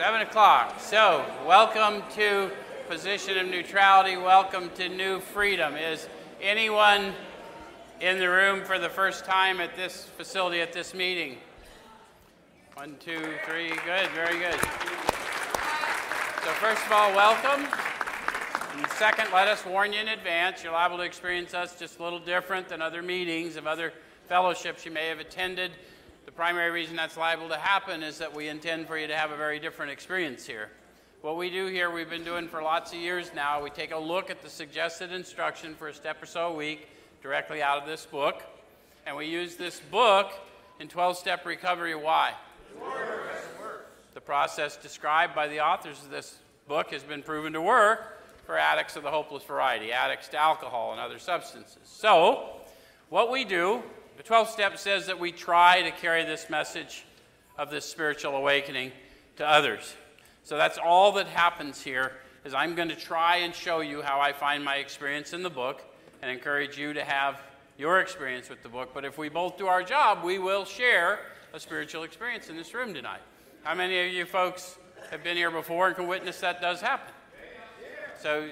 Seven o'clock. So, welcome to Position of Neutrality. Welcome to New Freedom. Is anyone in the room for the first time at this facility, at this meeting? One, two, three. Good, very good. So, first of all, welcome. And second, let us warn you in advance. You're liable to experience us just a little different than other meetings of other fellowships you may have attended. The primary reason that's liable to happen is that we intend for you to have a very different experience here. What we do here, we've been doing for lots of years now. We take a look at the suggested instruction for a step or so a week directly out of this book. And we use this book in 12 step recovery. Why? The process described by the authors of this book has been proven to work for addicts of the hopeless variety, addicts to alcohol and other substances. So, what we do the 12 step says that we try to carry this message of this spiritual awakening to others. So that's all that happens here is I'm going to try and show you how I find my experience in the book and encourage you to have your experience with the book. But if we both do our job, we will share a spiritual experience in this room tonight. How many of you folks have been here before and can witness that does happen? So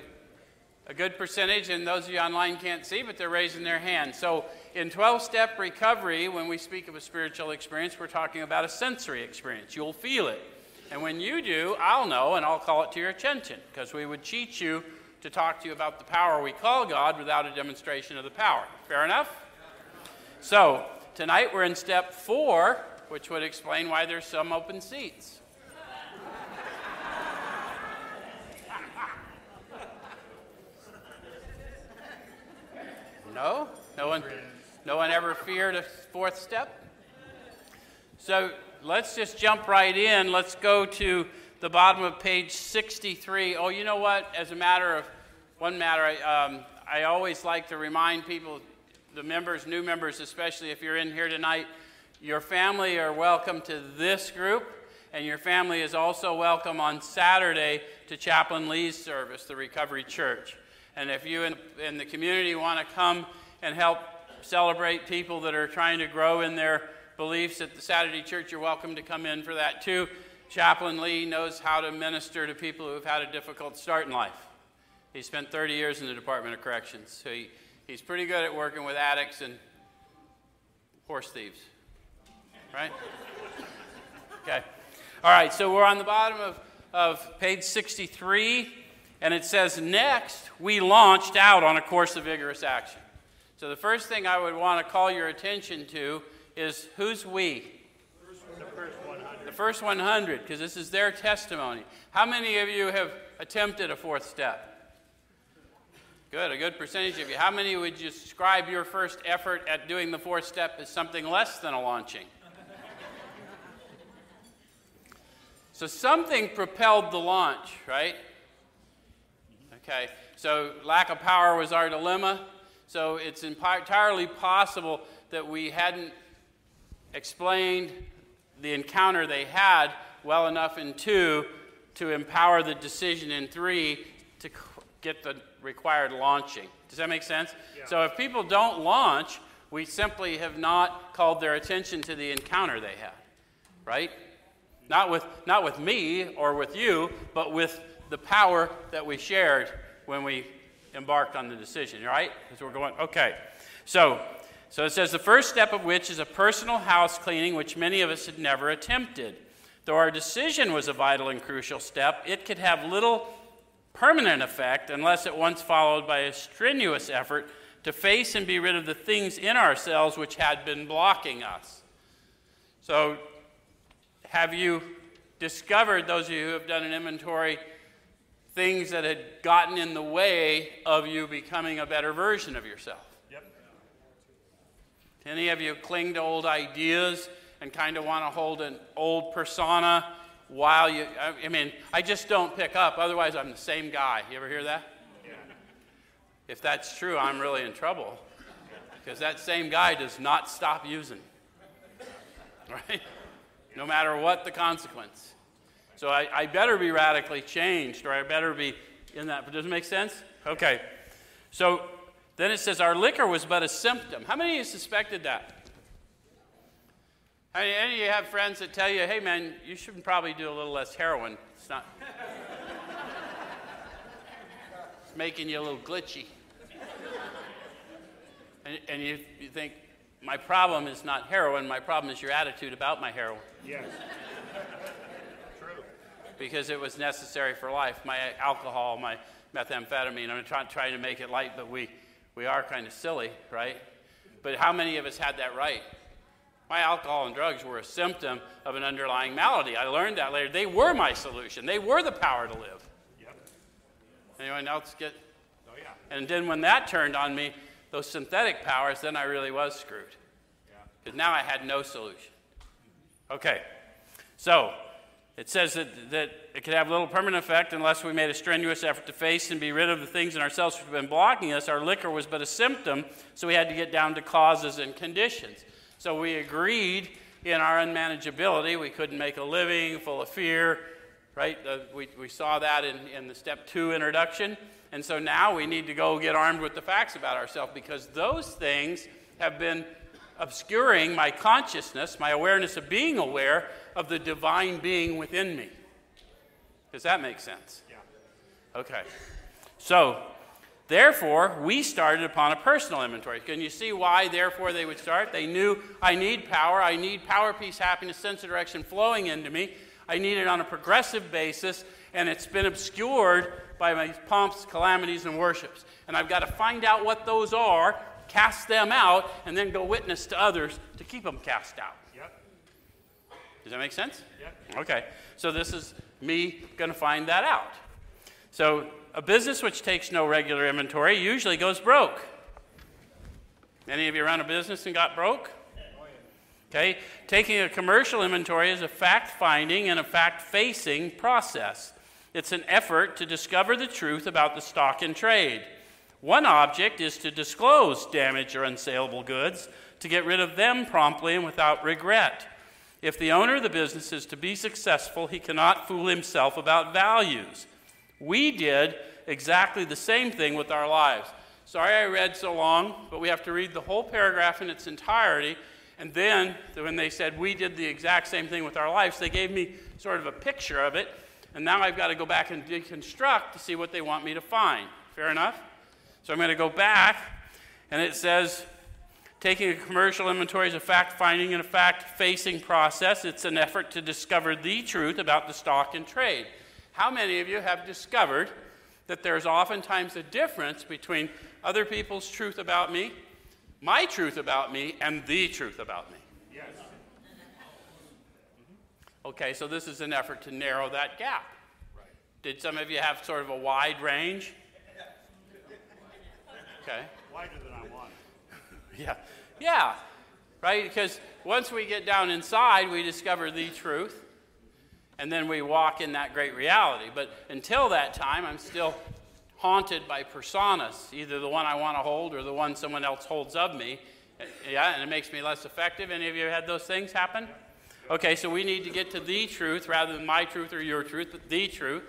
a good percentage, and those of you online can't see, but they're raising their hand. So in 12 step recovery, when we speak of a spiritual experience, we're talking about a sensory experience. You'll feel it. And when you do, I'll know and I'll call it to your attention because we would cheat you to talk to you about the power we call God without a demonstration of the power. Fair enough? So, tonight we're in step four, which would explain why there's some open seats. No? No one? No one ever feared a fourth step? So let's just jump right in. Let's go to the bottom of page 63. Oh, you know what? As a matter of one matter, I, um, I always like to remind people, the members, new members especially, if you're in here tonight, your family are welcome to this group, and your family is also welcome on Saturday to Chaplain Lee's service, the Recovery Church. And if you in, in the community want to come and help celebrate people that are trying to grow in their beliefs at the Saturday church, you're welcome to come in for that too. Chaplain Lee knows how to minister to people who have had a difficult start in life. He spent 30 years in the Department of Corrections, so he, he's pretty good at working with addicts and horse thieves. Right? Okay. All right, so we're on the bottom of, of page 63, and it says, Next, we launched out on a course of vigorous action. So the first thing I would want to call your attention to is who's we? The first 100. The first 100, because this is their testimony. How many of you have attempted a fourth step? Good, a good percentage of you. How many would you describe your first effort at doing the fourth step as something less than a launching? so something propelled the launch, right? Okay, so lack of power was our dilemma. So it's entirely possible that we hadn't explained the encounter they had well enough in two to empower the decision in three to get the required launching. Does that make sense? Yeah. So if people don't launch, we simply have not called their attention to the encounter they had, right? Not with, not with me or with you, but with the power that we shared when we embarked on the decision, right? Because we're going, okay. So, so it says the first step of which is a personal house cleaning, which many of us had never attempted. Though our decision was a vital and crucial step, it could have little permanent effect unless it once followed by a strenuous effort to face and be rid of the things in ourselves which had been blocking us. So, have you discovered, those of you who have done an inventory, things that had gotten in the way of you becoming a better version of yourself. Yep. Any of you cling to old ideas and kind of want to hold an old persona while you, I mean, I just don't pick up, otherwise, I'm the same guy. You ever hear that? Yeah. If that's true, I'm really in trouble because that same guy does not stop using. Right? No matter what the consequence. So I, I better be radically changed, or I better be in that. Does it make sense? Okay. So then it says, Our liquor was but a symptom. How many of you suspected that? I mean, any of you have friends that tell you, hey man, you should probably do a little less heroin. It's not. it's making you a little glitchy. And, and you, you think, my problem is not heroin, my problem is your attitude about my heroin. Yes. Because it was necessary for life. My alcohol, my methamphetamine, I'm trying, trying to make it light, but we, we are kind of silly, right? But how many of us had that right? My alcohol and drugs were a symptom of an underlying malady. I learned that later. They were my solution. They were the power to live. Yep. Anyone else get? Oh, yeah. And then when that turned on me, those synthetic powers, then I really was screwed. Yeah. Because now I had no solution. Okay. So it says that, that it could have little permanent effect unless we made a strenuous effort to face and be rid of the things in ourselves which have been blocking us. Our liquor was but a symptom, so we had to get down to causes and conditions. So we agreed in our unmanageability. We couldn't make a living, full of fear, right? Uh, we, we saw that in, in the step two introduction. And so now we need to go get armed with the facts about ourselves because those things have been obscuring my consciousness, my awareness of being aware of the divine being within me. Does that make sense? Yeah. Okay. So, Therefore, we started upon a personal inventory. Can you see why, therefore, they would start? They knew I need power. I need power, peace, happiness, sense of direction flowing into me. I need it on a progressive basis, and it's been obscured by my pomps, calamities, and worships. And I've got to find out what those are, cast them out, and then go witness to others to keep them cast out. Yep. Does that make sense? Yep. Okay. So this is me going to find that out. So a business which takes no regular inventory usually goes broke. Any of you run a business and got broke? Okay, taking a commercial inventory is a fact finding and a fact facing process. It's an effort to discover the truth about the stock in trade. One object is to disclose damaged or unsaleable goods, to get rid of them promptly and without regret. If the owner of the business is to be successful, he cannot fool himself about values. We did exactly the same thing with our lives. Sorry I read so long, but we have to read the whole paragraph in its entirety. And then, when they said we did the exact same thing with our lives, they gave me sort of a picture of it. And now I've got to go back and deconstruct to see what they want me to find. Fair enough? So I'm going to go back, and it says taking a commercial inventory is a fact finding and a fact facing process. It's an effort to discover the truth about the stock in trade. How many of you have discovered that there's oftentimes a difference between other people's truth about me, my truth about me, and the truth about me. Yes. Okay, so this is an effort to narrow that gap. Right. Did some of you have sort of a wide range? Okay. Wider than I want. Yeah. Yeah. Right? Because once we get down inside, we discover the truth and then we walk in that great reality. But until that time, I'm still haunted by personas, either the one I want to hold or the one someone else holds of me. Yeah, and it makes me less effective. Any of you had those things happen? Okay, so we need to get to the truth rather than my truth or your truth, but the truth,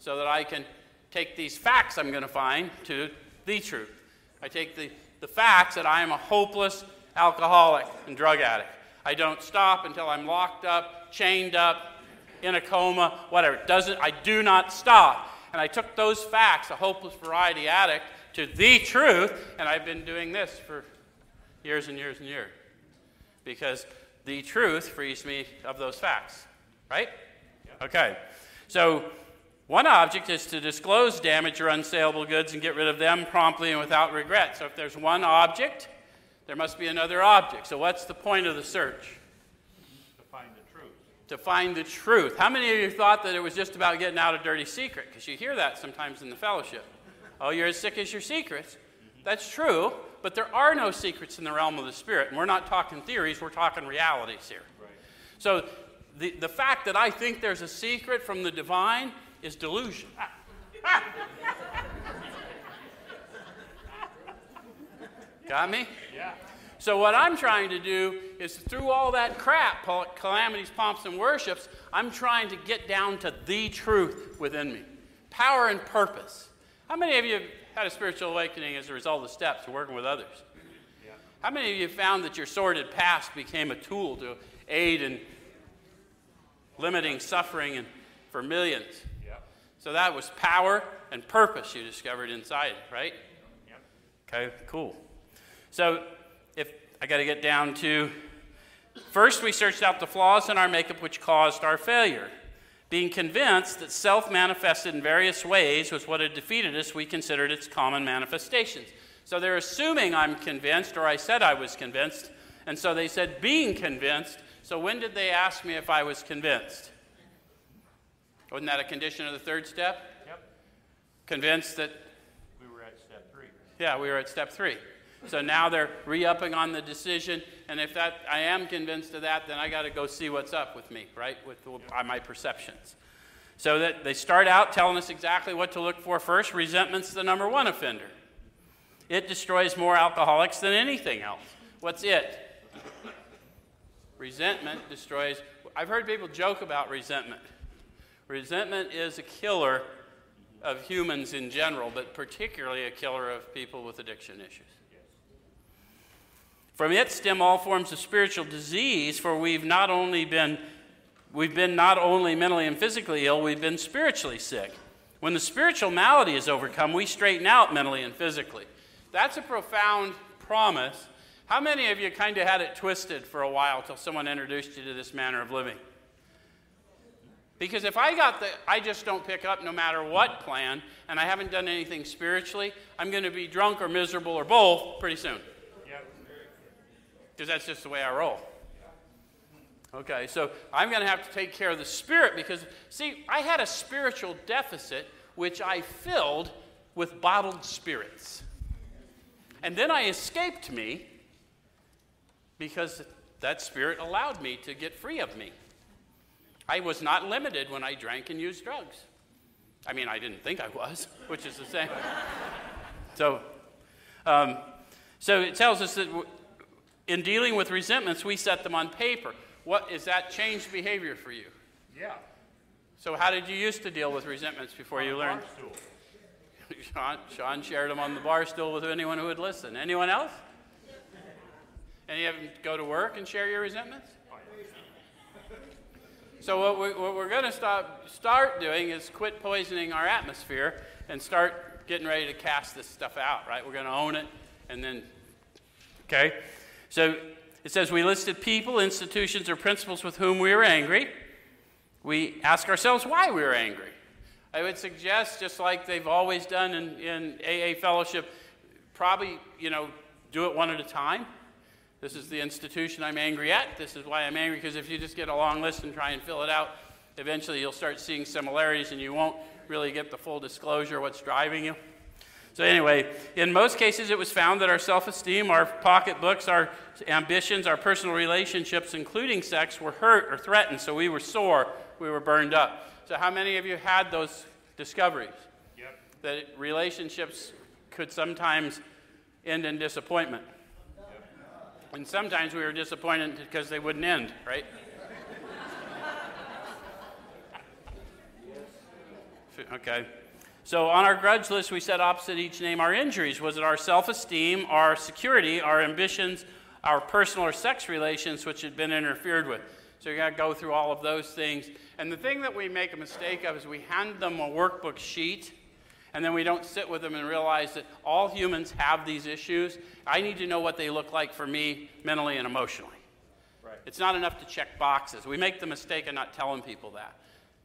so that I can take these facts I'm going to find to the truth. I take the, the facts that I am a hopeless alcoholic and drug addict. I don't stop until I'm locked up, chained up, in a coma, whatever. Doesn't, I do not stop. And I took those facts, a hopeless variety addict, to the truth, and I've been doing this for years and years and years. Because the truth frees me of those facts. Right? Okay. So, one object is to disclose damaged or unsaleable goods and get rid of them promptly and without regret. So, if there's one object, there must be another object. So, what's the point of the search? to find the truth. To find the truth. How many of you thought that it was just about getting out a dirty secret? Because you hear that sometimes in the fellowship. Oh, you're as sick as your secrets. That's true, but there are no secrets in the realm of the Spirit. And we're not talking theories, we're talking realities here. Right. So the, the fact that I think there's a secret from the divine is delusion. Got me? Yeah. So, what I'm trying to do is through all that crap, calamities, pomps, and worships, I'm trying to get down to the truth within me power and purpose. How many of you have had a spiritual awakening as a result of steps to working with others? Yeah. How many of you found that your sordid past became a tool to aid in limiting suffering and for millions. So that was power and purpose you discovered inside, right? Yep. Okay, cool. So if I got to get down to first, we searched out the flaws in our makeup which caused our failure. Being convinced that self manifested in various ways was what had defeated us, we considered its common manifestations. So they're assuming I'm convinced, or I said I was convinced, and so they said being convinced. So when did they ask me if I was convinced? Wasn't that a condition of the third step? Yep. Convinced that, We were at step three. yeah, we were at step three. So now they're re upping on the decision, and if that I am convinced of that, then I got to go see what's up with me, right? With the, uh, my perceptions. So that they start out telling us exactly what to look for first. Resentment's the number one offender. It destroys more alcoholics than anything else. What's it? Resentment destroys. I've heard people joke about resentment. Resentment is a killer of humans in general, but particularly a killer of people with addiction issues. From it stem all forms of spiritual disease, for we've not only been we've been not only mentally and physically ill, we've been spiritually sick. When the spiritual malady is overcome, we straighten out mentally and physically. That's a profound promise. How many of you kind of had it twisted for a while till someone introduced you to this manner of living? Because if I got the I just don't pick up no matter what plan, and I haven't done anything spiritually, I'm going to be drunk or miserable or both pretty soon. Because that's just the way I roll. Okay, so I'm going to have to take care of the spirit because, see, I had a spiritual deficit which I filled with bottled spirits. And then I escaped me because that spirit allowed me to get free of me. I was not limited when I drank and used drugs. I mean, I didn't think I was, which is the same. so, um, so it tells us that in dealing with resentments, we set them on paper. What is that changed behavior for you? Yeah. So, how did you used to deal with resentments before you On a learned? bar stool. Sean, Sean shared them on the bar stool with anyone who would listen. Anyone else? Any of them go to work and share your resentments? So what, we, what we're going to start doing is quit poisoning our atmosphere and start getting ready to cast this stuff out, right? We're going to own it and then, okay? So it says we listed people, institutions, or principles with whom we were angry. We ask ourselves why we were angry. I would suggest, just like they've always done in, in AA fellowship, probably, you know, do it one at a time. This is the institution I'm angry at. This is why I'm angry, because if you just get a long list and try and fill it out, eventually you'll start seeing similarities and you won't really get the full disclosure of what's driving you. So, anyway, in most cases, it was found that our self esteem, our pocketbooks, our ambitions, our personal relationships, including sex, were hurt or threatened. So, we were sore, we were burned up. So, how many of you had those discoveries? Yep. That relationships could sometimes end in disappointment. And sometimes we were disappointed because they wouldn't end, right? Okay. So on our grudge list, we set opposite each name our injuries. Was it our self esteem, our security, our ambitions, our personal or sex relations which had been interfered with? So you got to go through all of those things. And the thing that we make a mistake of is we hand them a workbook sheet and then we don't sit with them and realize that all humans have these issues. I need to know what they look like for me mentally and emotionally. Right. It's not enough to check boxes. We make the mistake of not telling people that.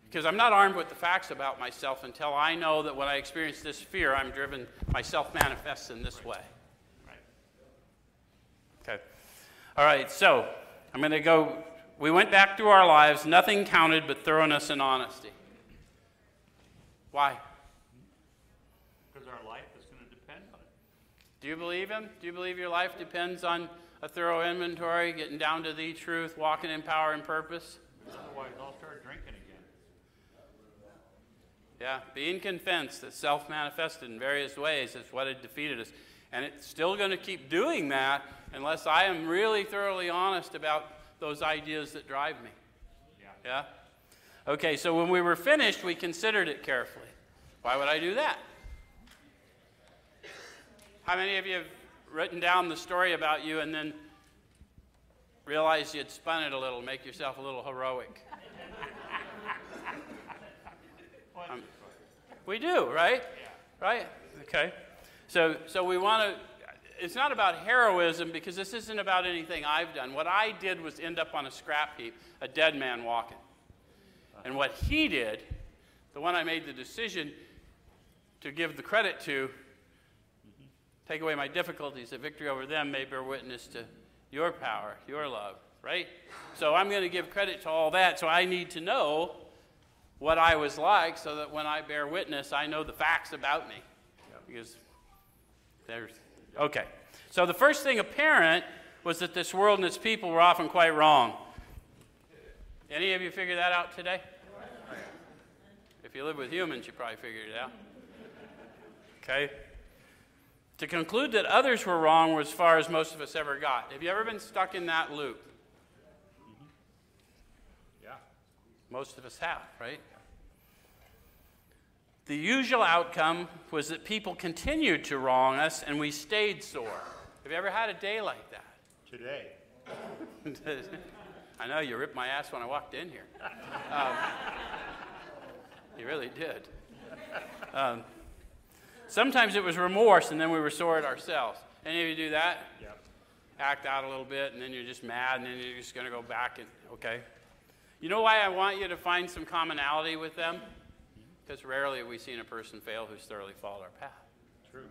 Because I'm not armed with the facts about myself until I know that when I experience this fear, I'm driven, myself manifests in this way. Right. Okay. All right, so I'm going to go. We went back through our lives. Nothing counted but thoroughness and honesty. Why? Because our life is going to depend on it. Do you believe him? Do you believe your life depends on a thorough inventory, getting down to the truth, walking in power and purpose? Otherwise, I'll start drinking again. Yeah, being convinced that self manifested in various ways is what had defeated us. And it's still going to keep doing that unless I am really thoroughly honest about those ideas that drive me. Yeah. Yeah? Okay, so when we were finished, we considered it carefully. Why would I do that? How many of you have written down the story about you and then realized you'd spun it a little, make yourself a little heroic. Um, we do, right? Right? Okay. So, so we want to, it's not about heroism because this isn't about anything I've done. What I did was end up on a scrap heap, a dead man walking. And what he did, the one I made the decision to give the credit to, take away my difficulties, that victory over them may bear witness to your power, your love, right? So I'm going to give credit to all that. So I need to know what I was like so that when I bear witness, I know the facts about me. Because there's, okay. So the first thing apparent was that this world and its people were often quite wrong. Any of you figure that out today? If you live with humans, you probably figured it out. Okay? To conclude that others were wrong was as far as most of us ever got. Have you ever been stuck in that loop? Yeah. Most of us have, right? The usual outcome was that people continued to wrong us and we stayed sore. Have you ever had a day like that? Today. I know you ripped my ass when I walked in here. Um, you really did. Um, sometimes it was remorse and then we were sore at ourselves. Any of you do that? Yep. Act out a little bit and then you're just mad and then you're just going to go back and, okay? You know why I want you to find some commonality with them? Because rarely have we seen a person fail who's thoroughly followed our path. True.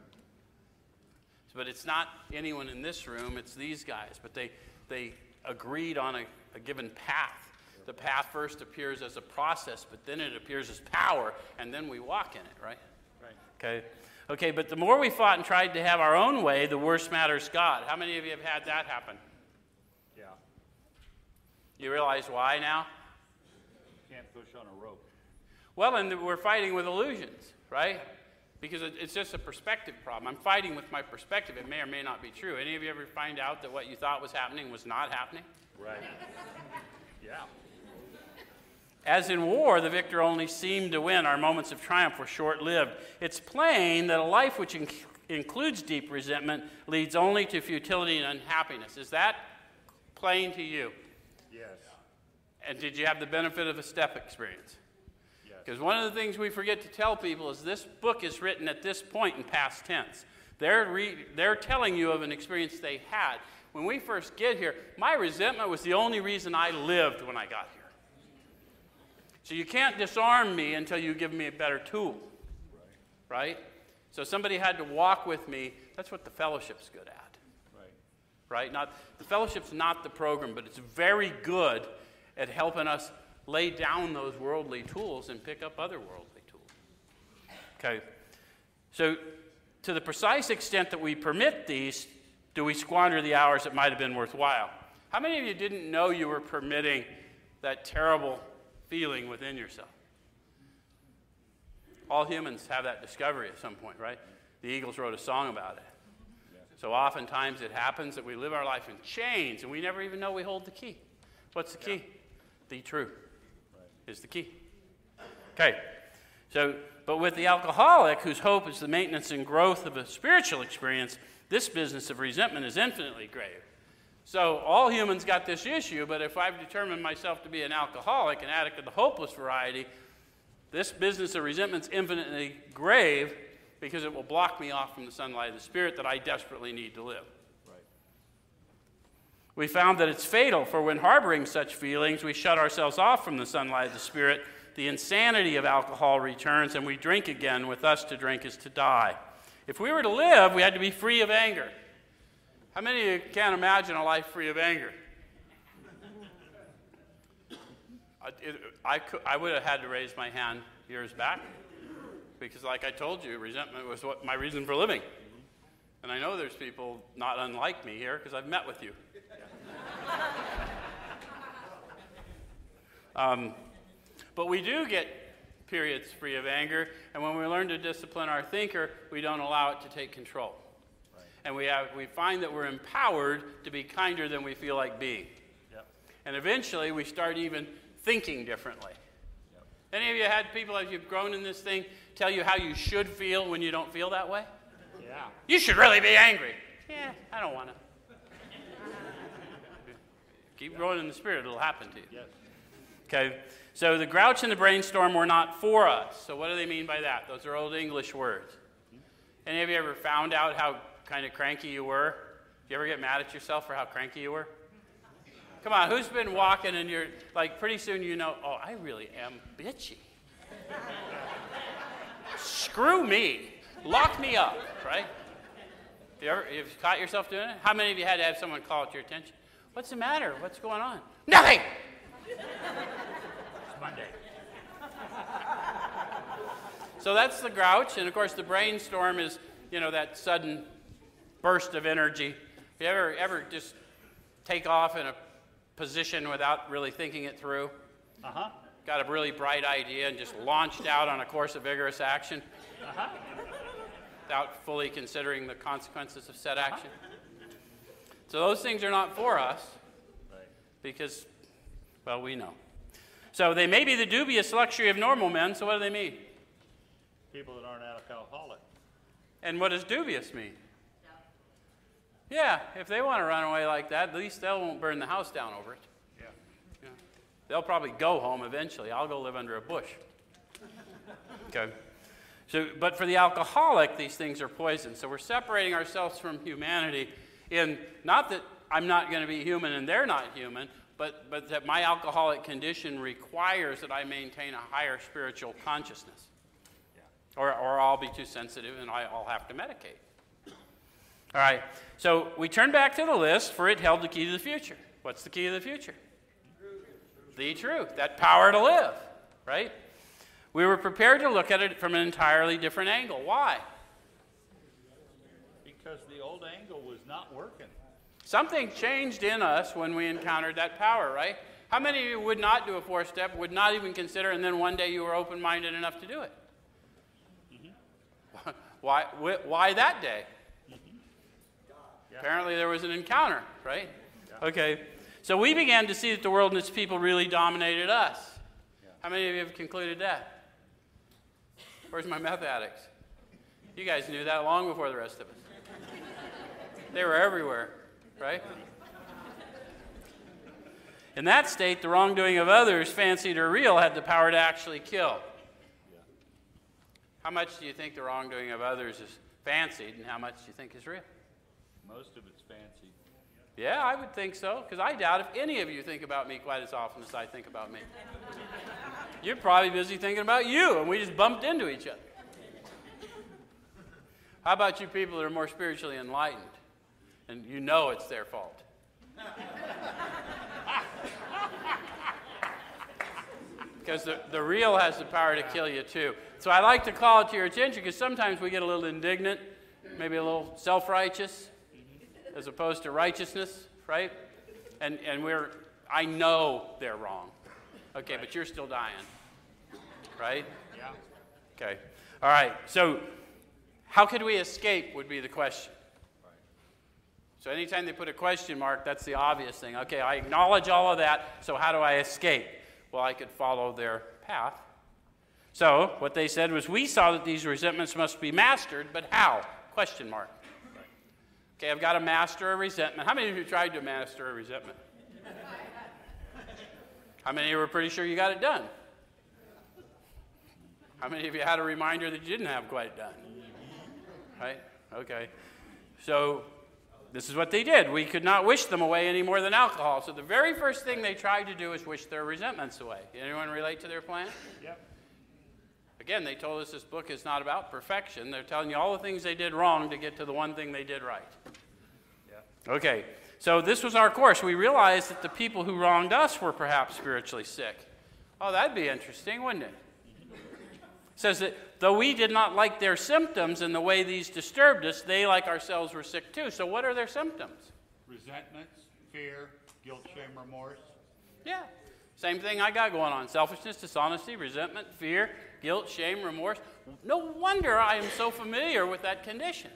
But it's not anyone in this room, it's these guys. But they, they agreed on a, a given path. The path first appears as a process, but then it appears as power, and then we walk in it, right? Right. Okay. Okay, but the more we fought and tried to have our own way, the worse matters got. How many of you have had that happen? Yeah. You realize why now? You can't push on a rope. Well, and we're fighting with illusions, right? Because it's just a perspective problem. I'm fighting with my perspective. It may or may not be true. Any of you ever find out that what you thought was happening was not happening? Right. yeah. As in war, the victor only seemed to win. Our moments of triumph were short lived. It's plain that a life which inc- includes deep resentment leads only to futility and unhappiness. Is that plain to you? Yes. And did you have the benefit of a step experience? Yes. Because one of the things we forget to tell people is this book is written at this point in past tense. They're, re- they're telling you of an experience they had. When we first get here, my resentment was the only reason I lived when I got here. So you can't disarm me until you give me a better tool. Right? So somebody had to walk with me. That's what the fellowship's good at. Right. Right? Not the fellowship's not the program, but it's very good at helping us lay down those worldly tools and pick up other worldly tools. Okay. So to the precise extent that we permit these, do we squander the hours that might have been worthwhile? How many of you didn't know you were permitting that terrible feeling within yourself? All humans have that discovery at some point, right? The Eagles wrote a song about it. So oftentimes it happens that we live our life in chains and we never even know we hold the key. What's the key? The truth is the key. Okay. So, but with the alcoholic whose hope is the maintenance and growth of a spiritual experience, this business of resentment is infinitely grave. So all humans got this issue, but if I've determined myself to be an alcoholic, an addict of the hopeless variety, this business of resentment's infinitely grave because it will block me off from the sunlight of the Spirit that I desperately need to live. Right. We found that it's fatal, for when harboring such feelings, we shut ourselves off from the sunlight of the Spirit. The insanity of alcohol returns, and we drink again. With us, to drink is to die. If we were to live, we had to be free of anger. How many of you can't imagine a life free of anger? I, it, I, could, I would have had to raise my hand years back because, like I told you, resentment was what my reason for living. And I know there's people not unlike me here because I've met with you. um, but we do get periods free of anger, and when we learn to discipline our thinker, we don't allow it to take control. And we, have, we find that we're empowered to be kinder than we feel like being. Yep. And eventually, we start even thinking differently. Yep. Any of you had people as you've grown in this thing tell you how you should feel when you don't feel that way? Yeah. You should really be angry. Yeah, I don't want to. Keep growing in the Spirit, it'll happen to you. Yes. Okay, so the grouch and the brainstorm were not for us. So, what do they mean by that? Those are old English words. Mm-hmm. Any of you ever found out how kind of cranky you were? Do you ever get mad at yourself for how cranky you were? Come on, who's been walking and you're like, pretty soon you know, oh, I really am bitchy. Screw me. Lock me up, right? You ever you've caught yourself doing it? How many of you had to have someone call it your attention? What's the matter? What's going on? Nothing! It's Monday. So that's the grouch, and of course the brainstorm is, you know, that sudden burst of energy. If you ever ever just take off in a position without really thinking it through? Uh huh. Got a really bright idea and just launched out on a course of vigorous action Uh huh. without fully considering the consequences of said action. So those things are not for us Right. because, well, we know. So they may be the dubious luxury of normal men, so what do they mean? People that aren't alcoholic. And what does dubious mean? Yeah, if they want to run away like that, at least they won't burn the house down over it. Yeah. Yeah. They'll probably go home eventually. I'll go live under a bush. Okay. So, but for the alcoholic, these things are poison. So we're separating ourselves from humanity in not that I'm not going to be human and they're not human, but, but that my alcoholic condition requires that I maintain a higher spiritual consciousness. Yeah. Or, or I'll be too sensitive and I, I'll have to medicate. All right, so we turn back to the list, for it held the key to the future. What's the key to the future? The truth, that power to live, right? We were prepared to look at it from an entirely different angle. Why? Because the old angle was not working. Something changed in us when we encountered that power, right? How many of you would not do a four step, would not even consider, and then one day you were open minded enough to do it? Mm-hmm. Why, why that day? Apparently, there was an encounter, right? Okay. So we began to see that the world and its people really dominated us. How many of you have concluded that? Where's my meth addicts? You guys knew that long before the rest of us. They were everywhere, right? In that state, the wrongdoing of others, fancied or real, had the power to actually kill. How much do you think the wrongdoing of others is fancied, and how much do you think is real? Most of it's fancy. Yeah, I would think so, because I doubt if any of you think about me quite as often as I think about me. You're probably busy thinking about you, and we just bumped into each other. How about you people that are more spiritually enlightened, and you know it's their fault? Because the, the real has the power to kill you too. So I like to call it to your attention because sometimes we get a little indignant, maybe a little self righteous, as opposed to righteousness, right? And, and we're, I know they're wrong. Okay, but you're still dying, right? Yeah. Okay. All right. So, how could we escape would be the question. So, anytime they put a question mark, that's the obvious thing. Okay, I acknowledge all of that, so how do I escape? Well, I could follow their path. So, what they said was, we saw that these resentments must be mastered, but how? Question mark. Okay, I've got to master a resentment. How many of you tried to master a resentment? How many of you were pretty sure you got it done? How many of you had a reminder that you didn't have quite done? Right? Okay. So this is what they did. We could not wish them away any more than alcohol. So the very first thing they tried to do is wish their resentments away. Anyone relate to their plan? Yep. Again, they told us this book is not about perfection. They're telling you all the things they did wrong to get to the one thing they did right. Yeah. Okay, so this was our course. We realized that the people who wronged us were perhaps spiritually sick. Oh, that'd be interesting, wouldn't it? says that though we did not like their symptoms and the way these disturbed us, they, like ourselves, were sick too. So, what are their symptoms? Resentments, fear, guilt, shame, remorse. Yeah, same thing I got going on selfishness, dishonesty, resentment, fear, guilt, shame, remorse. No wonder I am so familiar with that condition.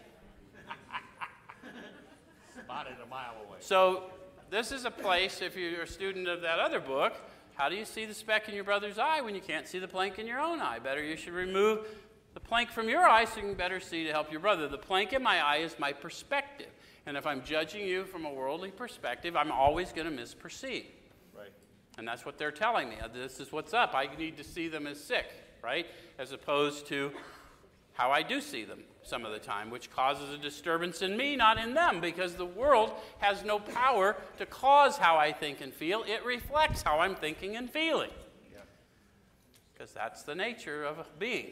Spotted a mile away. So, this is a place, if you're a student of that other book, how do you see the speck in your brother's eye when you can't see the plank in your own eye? Better you should remove the plank from your eye so you can better see to help your brother. The plank in my eye is my perspective. And if I'm judging you from a worldly perspective, I'm always going to misperceive. Right. And that's what they're telling me. This is what's up. I need to see them as sick, right? As opposed to how I do see them some of the time, which causes a disturbance in me, not in them, because the world has no power to cause how I think and feel. It reflects how I'm thinking and feeling. Because that's the nature of a being.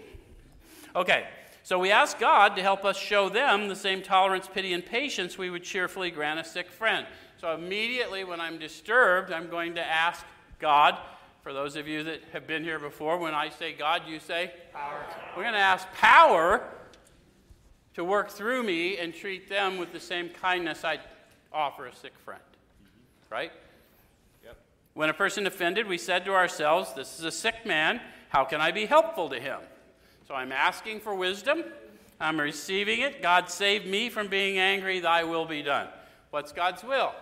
Okay, so we ask God to help us show them the same tolerance, pity, and patience we would cheerfully grant a sick friend. So immediately when I'm disturbed, I'm going to ask God. For those of you that have been here before, when I say God, you say power. We're going to ask power to work through me and treat them with the same kindness I'd offer a sick friend. Mm-hmm. Right? Yep. When a person offended, we said to ourselves, This is a sick man. How can I be helpful to him? So I'm asking for wisdom. I'm receiving it. God save me from being angry. Thy will be done. What's God's will?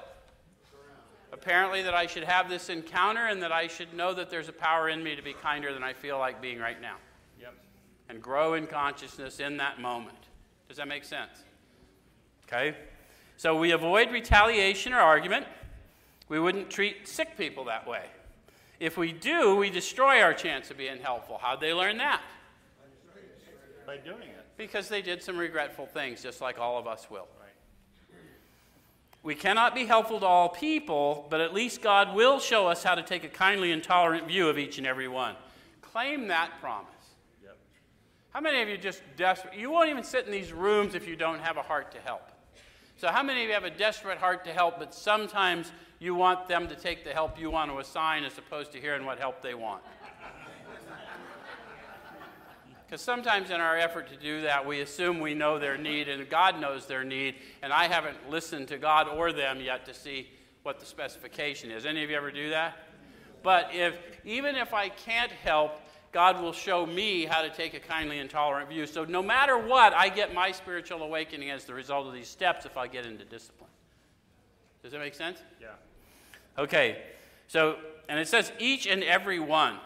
Apparently, that I should have this encounter and that I should know that there's a power in me to be kinder than I feel like being right now. Yep. And grow in consciousness in that moment. Does that make sense? Okay? So we avoid retaliation or argument. We wouldn't treat sick people that way. If we do, we destroy our chance of being helpful. How'd they learn that? By doing it. Because they did some regretful things, just like all of us will. We cannot be helpful to all people, but at least God will show us how to take a kindly and tolerant view of each and every one. Claim that promise. Yep. How many of you just desperate? You won't even sit in these rooms if you don't have a heart to help. So, how many of you have a desperate heart to help, but sometimes you want them to take the help you want to assign as opposed to hearing what help they want? Because sometimes in our effort to do that, we assume we know their need and God knows their need, and I haven't listened to God or them yet to see what the specification is. Any of you ever do that? But if even if I can't help, God will show me how to take a kindly and tolerant view. So no matter what, I get my spiritual awakening as the result of these steps if I get into discipline. Does that make sense? Yeah. Okay. So, and it says each and every one.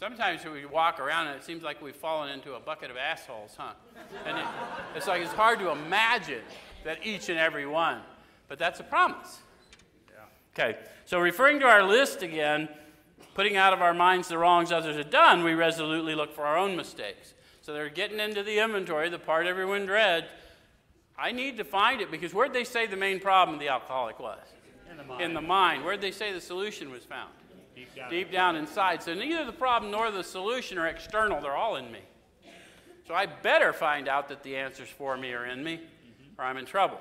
Sometimes we walk around and it seems like we've fallen into a bucket of assholes, huh? And it, it's like it's hard to imagine that each and every one, but that's a promise. Yeah. Okay, so referring to our list again, putting out of our minds the wrongs others have done, we resolutely look for our own mistakes. So they're getting into the inventory, the part everyone dreads. I need to find it because where'd they say the main problem of the alcoholic was? In the mind. In the mind. Where'd they say the solution was found? Deep down. deep down inside. So neither the problem nor the solution are external, they're all in me. So I better find out that the answers for me are in me, mm-hmm. or I'm in trouble.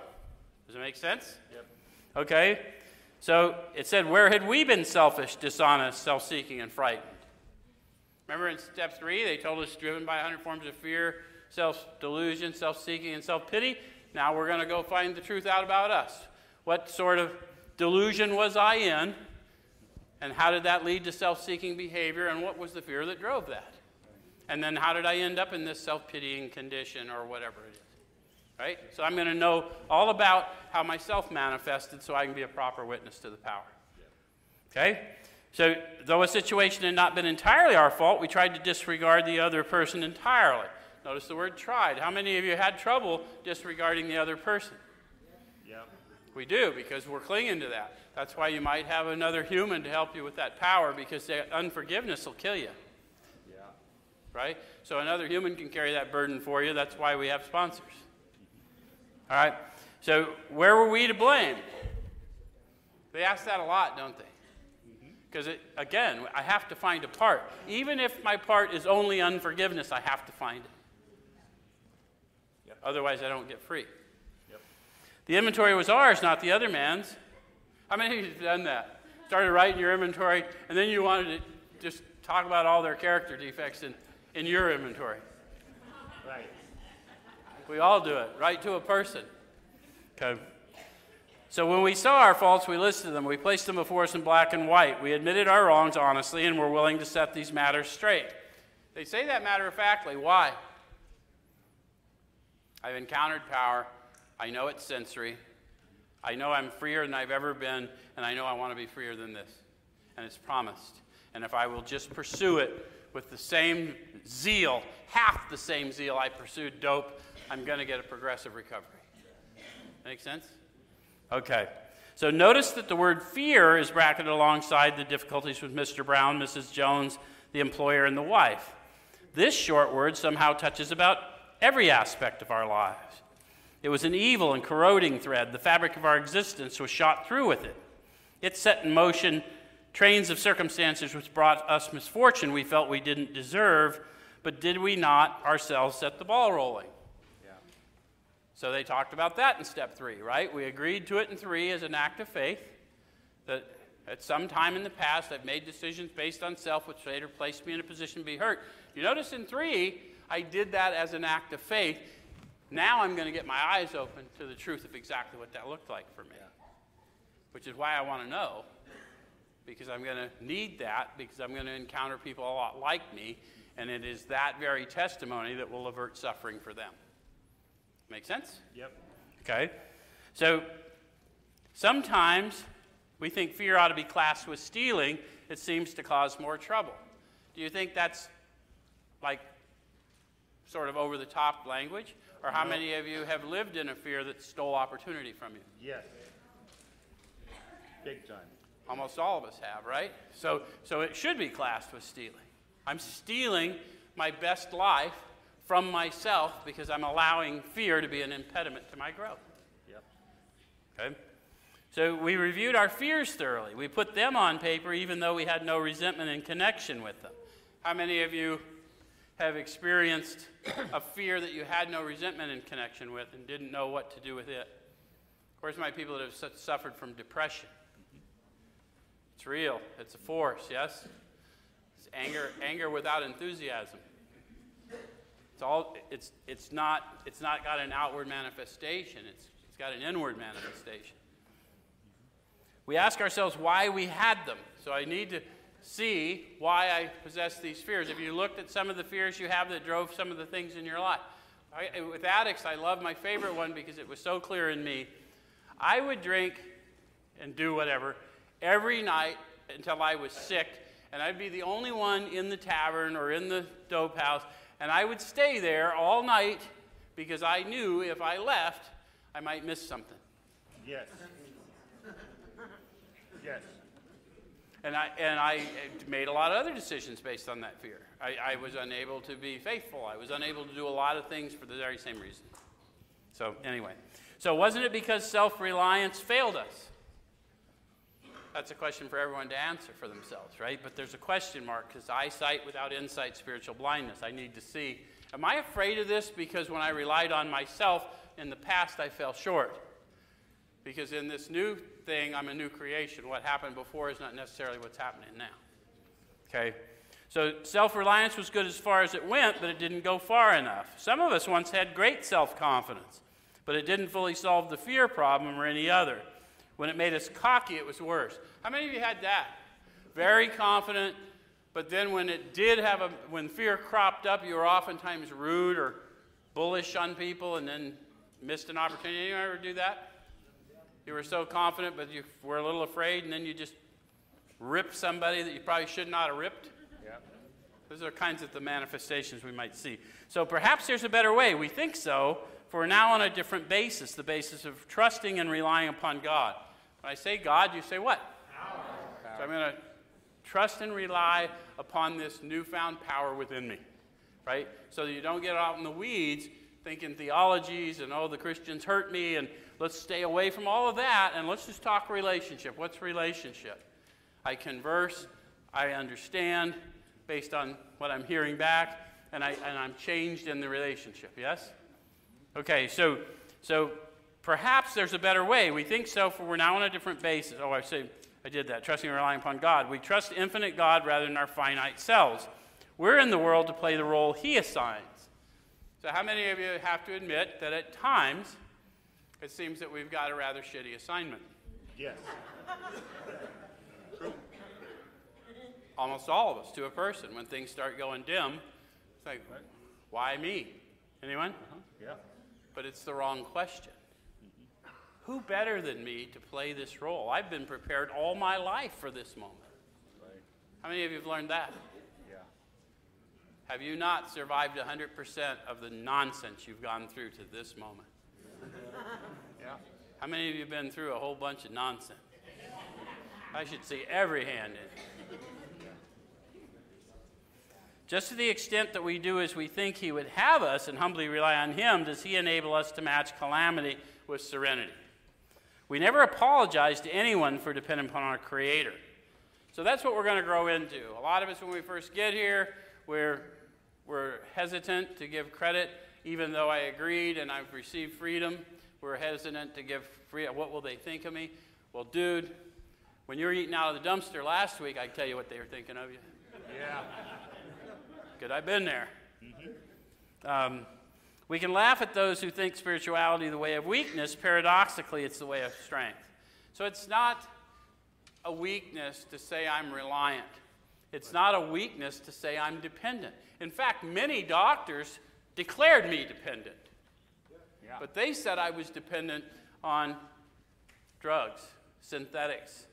Does it make sense? Yep. Okay? So it said, Where had we been selfish, dishonest, self seeking, and frightened? Remember in step three, they told us driven by 100 forms of fear, self delusion, self seeking, and self pity. Now we're going to go find the truth out about us. What sort of delusion was I in? And how did that lead to self seeking behavior? And what was the fear that drove that? And then how did I end up in this self pitying condition or whatever it is? Right? So I'm going to know all about how myself manifested so I can be a proper witness to the power. Okay? So, though a situation had not been entirely our fault, we tried to disregard the other person entirely. Notice the word tried. How many of you had trouble disregarding the other person? Yep. We do because we're clinging to that. That's why you might have another human to help you with that power because the unforgiveness will kill you, Yeah. right? So another human can carry that burden for you. That's why we have sponsors. All right? So where were we to blame? They ask that a lot, don't they? Mm-hmm. Because, again, I have to find a part. Even if my part is only unforgiveness, I have to find it. Yep. Otherwise, I don't get free. The inventory was ours, not the other man's. How many of you have done that? Started writing your inventory, and then you wanted to just talk about all their character defects in, in your inventory. Right. We all do it, right to a person. Okay. So when we saw our faults, we listed them. We placed them before us in black and white. We admitted our wrongs honestly and were willing to set these matters straight. They say that matter of factly. Why? I've encountered power. I know it's sensory. I know I'm freer than I've ever been, and I know I want to be freer than this. And it's promised. And if I will just pursue it with the same zeal, half the same zeal I pursued dope, I'm going to get a progressive recovery. Make sense? Okay. So notice that the word fear is bracketed alongside the difficulties with Mr. Brown, Mrs. Jones, the employer, and the wife. This short word somehow touches about every aspect of our lives. It was an evil and corroding thread. The fabric of our existence was shot through with it. It set in motion trains of circumstances which brought us misfortune we felt we didn't deserve, but did we not ourselves set the ball rolling? Yeah. So they talked about that in step three, right? We agreed to it in three as an act of faith. That at some time in the past I've made decisions based on self, which later placed me in a position to be hurt. You notice in three, I did that as an act of faith. Now I'm going to get my eyes open to the truth of exactly what that looked like for me. Which is why I want to know, because I'm going to need that, because I'm going to encounter people a lot like me, and it is that very testimony that will avert suffering for them. Make sense? Yep. Okay. So sometimes we think fear ought to be classed with stealing. It seems to cause more trouble. Do you think that's like sort of over the top language? Or how many of you have lived in a fear that stole opportunity from you? Yes. Big time. Almost all of us have, right? So, so it should be classed with stealing. I'm stealing my best life from myself because I'm allowing fear to be an impediment to my growth. Yep. Okay? So we reviewed our fears thoroughly. We put them on paper even though we had no resentment in connection with them. How many of you have experienced a fear that you had no resentment in connection with and didn't know what to do with it. Of course, my people that have suffered from depression. It's real. It's a force, yes? It's anger, anger without enthusiasm. It's, all, it's, it's, not, it's not got an outward manifestation, it's, it's got an inward manifestation. We ask ourselves why we had them. So I need to see why I possess these fears. If you looked at some of the fears you have that drove some of the things in your life, I, with addicts, I love my favorite one because it was so clear in me. I would drink and do whatever every night until I was sick, and I'd be the only one in the tavern or in the dope house, and I would stay there all night because I knew if I left, I might miss something. Yes. Yes. And I, and I made a lot of other decisions based on that fear. I, I was unable to be faithful. I was unable to do a lot of things for the very same reason. So, anyway. So, wasn't it because self reliance failed us? That's a question for everyone to answer for themselves, right? But there's a question mark because eyesight without insight, spiritual blindness. I need to see. Am I afraid of this because when I relied on myself in the past, I fell short? Because in this new thing, I'm a new creation. What happened before is not necessarily what's happening now. Okay? So self reliance was good as far as it went, but it didn't go far enough. Some of us once had great self confidence, but it didn't fully solve the fear problem or any other. When it made us cocky, it was worse. How many of you had that? Very confident, but then when it did have a, when fear cropped up, you were oftentimes rude or bullish on people and then missed an opportunity. Anyone ever do that? You were so confident, but you were a little afraid, and then you just ripped somebody that you probably should not have ripped. Yeah. Those are kinds of the manifestations we might see. So perhaps there's a better way. We think so, for now on a different basis, the basis of trusting and relying upon God. When I say God, you say what? Power. So I'm going to trust and rely upon this newfound power within me, right? So that you don't get out in the weeds thinking theologies and, oh, the Christians hurt me and let's stay away from all of that and let's just talk relationship. What's relationship? I converse, I understand based on what I'm hearing back, and, I, and I'm changed in the relationship. Yes? Okay, so, so perhaps there's a better way. We think so, for we're now on a different basis. Oh, I say, I did that. Trusting and relying upon God. We trust infinite God rather than our finite selves. We're in the world to play the role He assigns. So, how many of you have to admit that at times it seems that we've got a rather shitty assignment. Yes. Almost all of us, to a person, when things start going dim, it's like, why me? Anyone? Uh-huh. Yeah. But it's the wrong question. Mm-hmm. Who better than me to play this role? I've been prepared all my life for this moment. Right. How many of you have learned that? Yeah. Have you not survived 100% of the nonsense you've gone through to this moment? How many of you have been through a whole bunch of nonsense? I should see every hand in. Just to the extent that we do as we think He would have us and humbly rely on Him, does He enable us to match calamity with serenity. We never apologize to anyone for depending upon our Creator. So that's what we're going to grow into. A lot of us, when we first get here, we're, we're hesitant to give credit, even though I agreed and I've received freedom. We're hesitant to give free. What will they think of me? Well, dude, when you were eating out of the dumpster last week, I tell you what they were thinking of you. Yeah. Good, I've been there. Um, we can laugh at those who think spirituality the way of weakness. Paradoxically, it's the way of strength. So it's not a weakness to say I'm reliant. It's not a weakness to say I'm dependent. In fact, many doctors declared me dependent. Yeah. But they said I was dependent on drugs, synthetics.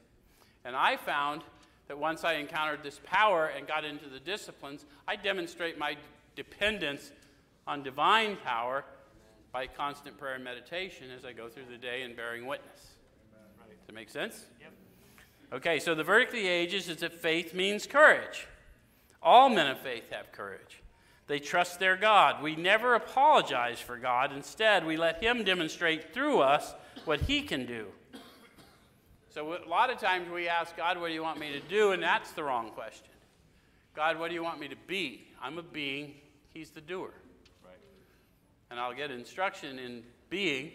And I found that once I encountered this power and got into the disciplines, I demonstrate my dependence on divine power by constant prayer and meditation as I go through the day and bearing witness. Does that make sense? Yep. Okay, so the verdict of the ages is that faith means courage. All men of faith have courage. They trust their God. We never apologize for God. Instead, we let Him demonstrate through us what He can do. So, a lot of times we ask God, What do you want me to do? And that's the wrong question. God, what do you want me to be? I'm a being, He's the doer. Right. And I'll get instruction in being,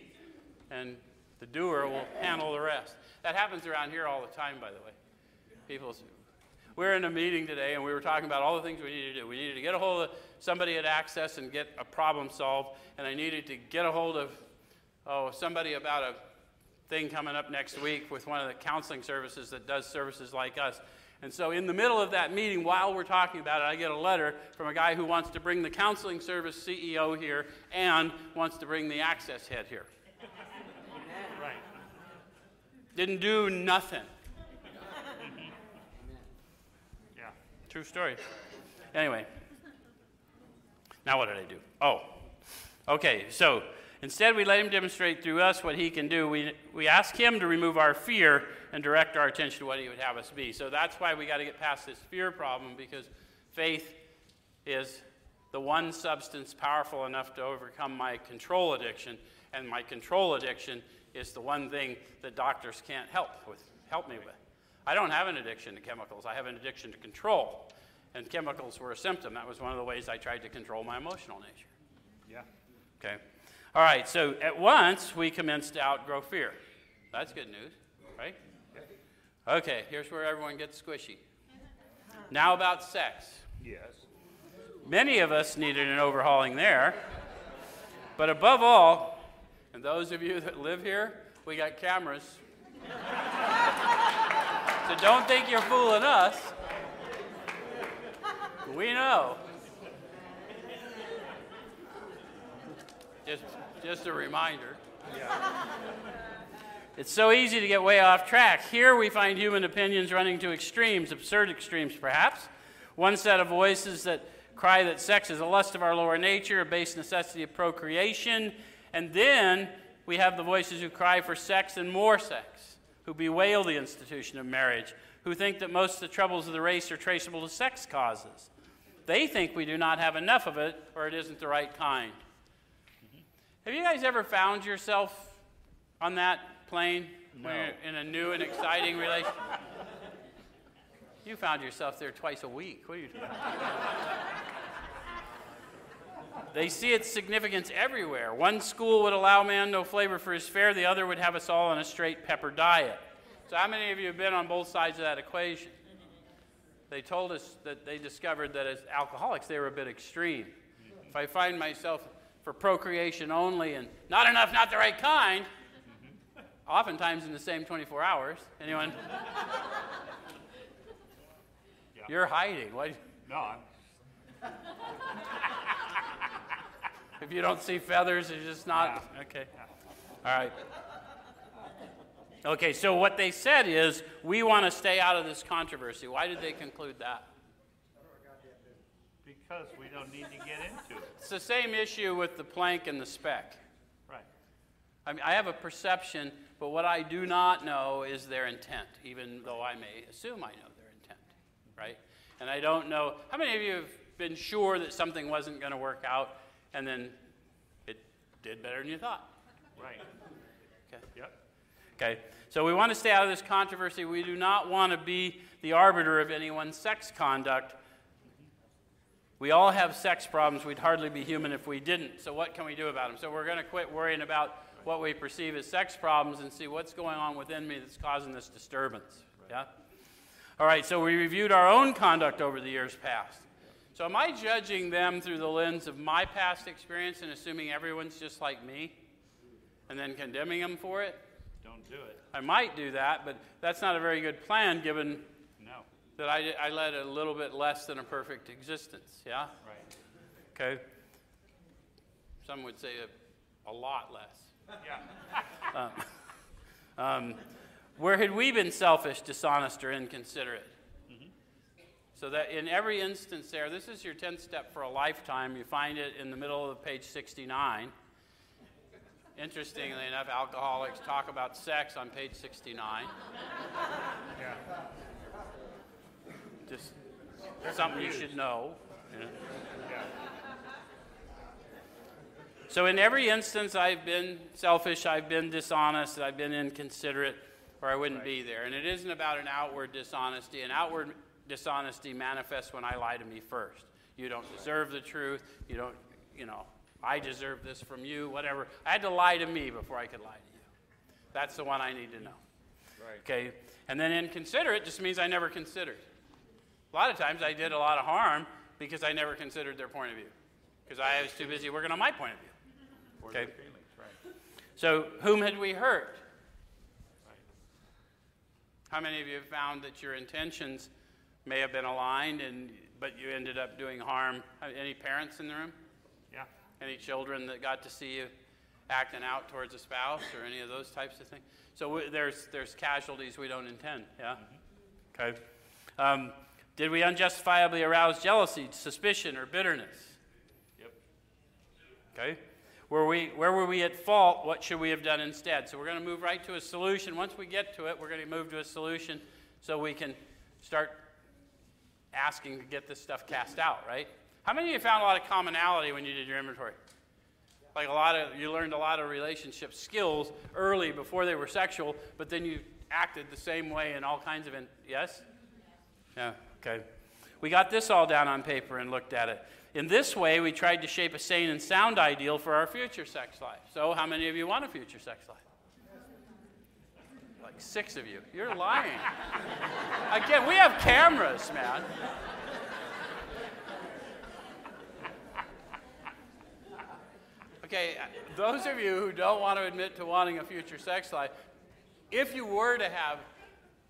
and the doer will handle the rest. That happens around here all the time, by the way. People, we're in a meeting today, and we were talking about all the things we needed to do. We needed to get a hold of somebody at Access and get a problem solved, and I needed to get a hold of oh somebody about a thing coming up next week with one of the counseling services that does services like us. And so, in the middle of that meeting, while we're talking about it, I get a letter from a guy who wants to bring the counseling service CEO here and wants to bring the access head here. Right. Didn't do nothing. Yeah. True story. Anyway, now what did I do? Oh, okay. So instead, we let him demonstrate through us what he can do. We, we ask him to remove our fear and direct our attention to what he would have us be. So that's why we got to get past this fear problem because faith is the one substance powerful enough to overcome my control addiction, and my control addiction is the one thing that doctors can't help with, help me with. I don't have an addiction to chemicals. I have an addiction to control. And chemicals were a symptom. That was one of the ways I tried to control my emotional nature. Yeah. Okay? All right, so at once we commenced to outgrow fear. That's good news, right? Okay, here's where everyone gets squishy. Now about sex. Yes. Many of us needed an overhauling there. But above all, and those of you that live here, we got cameras. so don't think you're fooling us. We know. Just, just a reminder. It's so easy to get way off track. Here we find human opinions running to extremes, absurd extremes perhaps. One set of voices that cry that sex is a lust of our lower nature, a base necessity of procreation. And then we have the voices who cry for sex and more sex, who bewail the institution of marriage, who think that most of the troubles of the race are traceable to sex causes. They think we do not have enough of it or it isn't the right kind. Have you guys ever found yourself on that plane you're in a new and exciting relationship? You found yourself there twice a week. What are you doing? they see its significance everywhere. One school would allow man no flavor for his fare, the other would have us all on a straight pepper diet. So, how many of you have been on both sides of that equation? They told us that they discovered that as alcoholics, they were a bit extreme. If I find myself for procreation only and not enough, not the right kind, oftentimes in the same 24 hours. Anyone? Yeah. You're hiding. What? No, I'm, If you don't see feathers, it's just not. Okay. All right. Okay, so what they said is we want to stay out of this controversy. Why did they conclude that? because we don't need to get into it. It's the same issue with the plank and the speck. Right. I mean, I have a perception, but what I do not know is their intent, even though I may assume I know their intent, right? And I don't know. How many of you have been sure that something wasn't going to work out and then it did better than you thought? Right. Okay. Yep. Okay, so we want to stay out of this controversy. We do not want to be the arbiter of anyone's sex conduct. We all have sex problems. We'd hardly be human if we didn't. So, what can we do about them? So, we're going to quit worrying about what we perceive as sex problems and see what's going on within me that's causing this disturbance. Yeah? All right, so we reviewed our own conduct over the years past. So, am I judging them through the lens of my past experience and assuming everyone's just like me and then condemning them for it? Don't do it. I might do that, but that's not a very good plan given No. that I, I led a little bit less than a perfect existence. Yeah? Right. Okay? Some would say a, a lot less. Yeah. Um, where had we been selfish, dishonest, or inconsiderate? So that in every instance there, this is your 10th step for a lifetime. You find it in the middle of page 69. Interestingly enough, alcoholics talk about sex on page 69. Yeah. Just something you should know. know. Yeah. So, in every instance, I've been selfish, I've been dishonest, I've been inconsiderate, or I wouldn't be there. And it isn't about an outward dishonesty. An outward dishonesty manifests when I lie to me first. You don't deserve the truth. You don't, you know, I deserve this from you, whatever. I had to lie to me before I could lie to you. That's the one I need to know. Right. Okay? And then inconsiderate just means I never considered. A lot of times I did a lot of harm because I never considered their point of view. Because I was too busy working on my point of view. Or Okay. feelings. Right. So, whom had we hurt? Right. How many of you have found that your intentions may have been aligned, and but you ended up doing harm? Any parents in the room? Any children that got to see you acting out towards a spouse or any of those types of things? So we, there's there's casualties we don't intend. Yeah. Okay. Um, did we unjustifiably arouse jealousy, suspicion, or bitterness? Yep. Okay? Were we, where were we at fault? What should we have done instead? So we're going to move right to a solution. Once we get to it, we're going to move to a solution so we can start asking to get this stuff cast out, right? How many of you found a lot of commonality when you did your inventory? Like a lot of, you learned a lot of relationship skills early before they were sexual, but then you acted the same way in all kinds of, in, yes? Yeah, okay. We got this all down on paper and looked at it. In this way, we tried to shape a sane and sound ideal for our future sex life. So, how many of you want a future sex life? Like six of you. You're lying. Again, we have cameras, man. Okay, those of you who don't want to admit to wanting a future sex life, if you were to have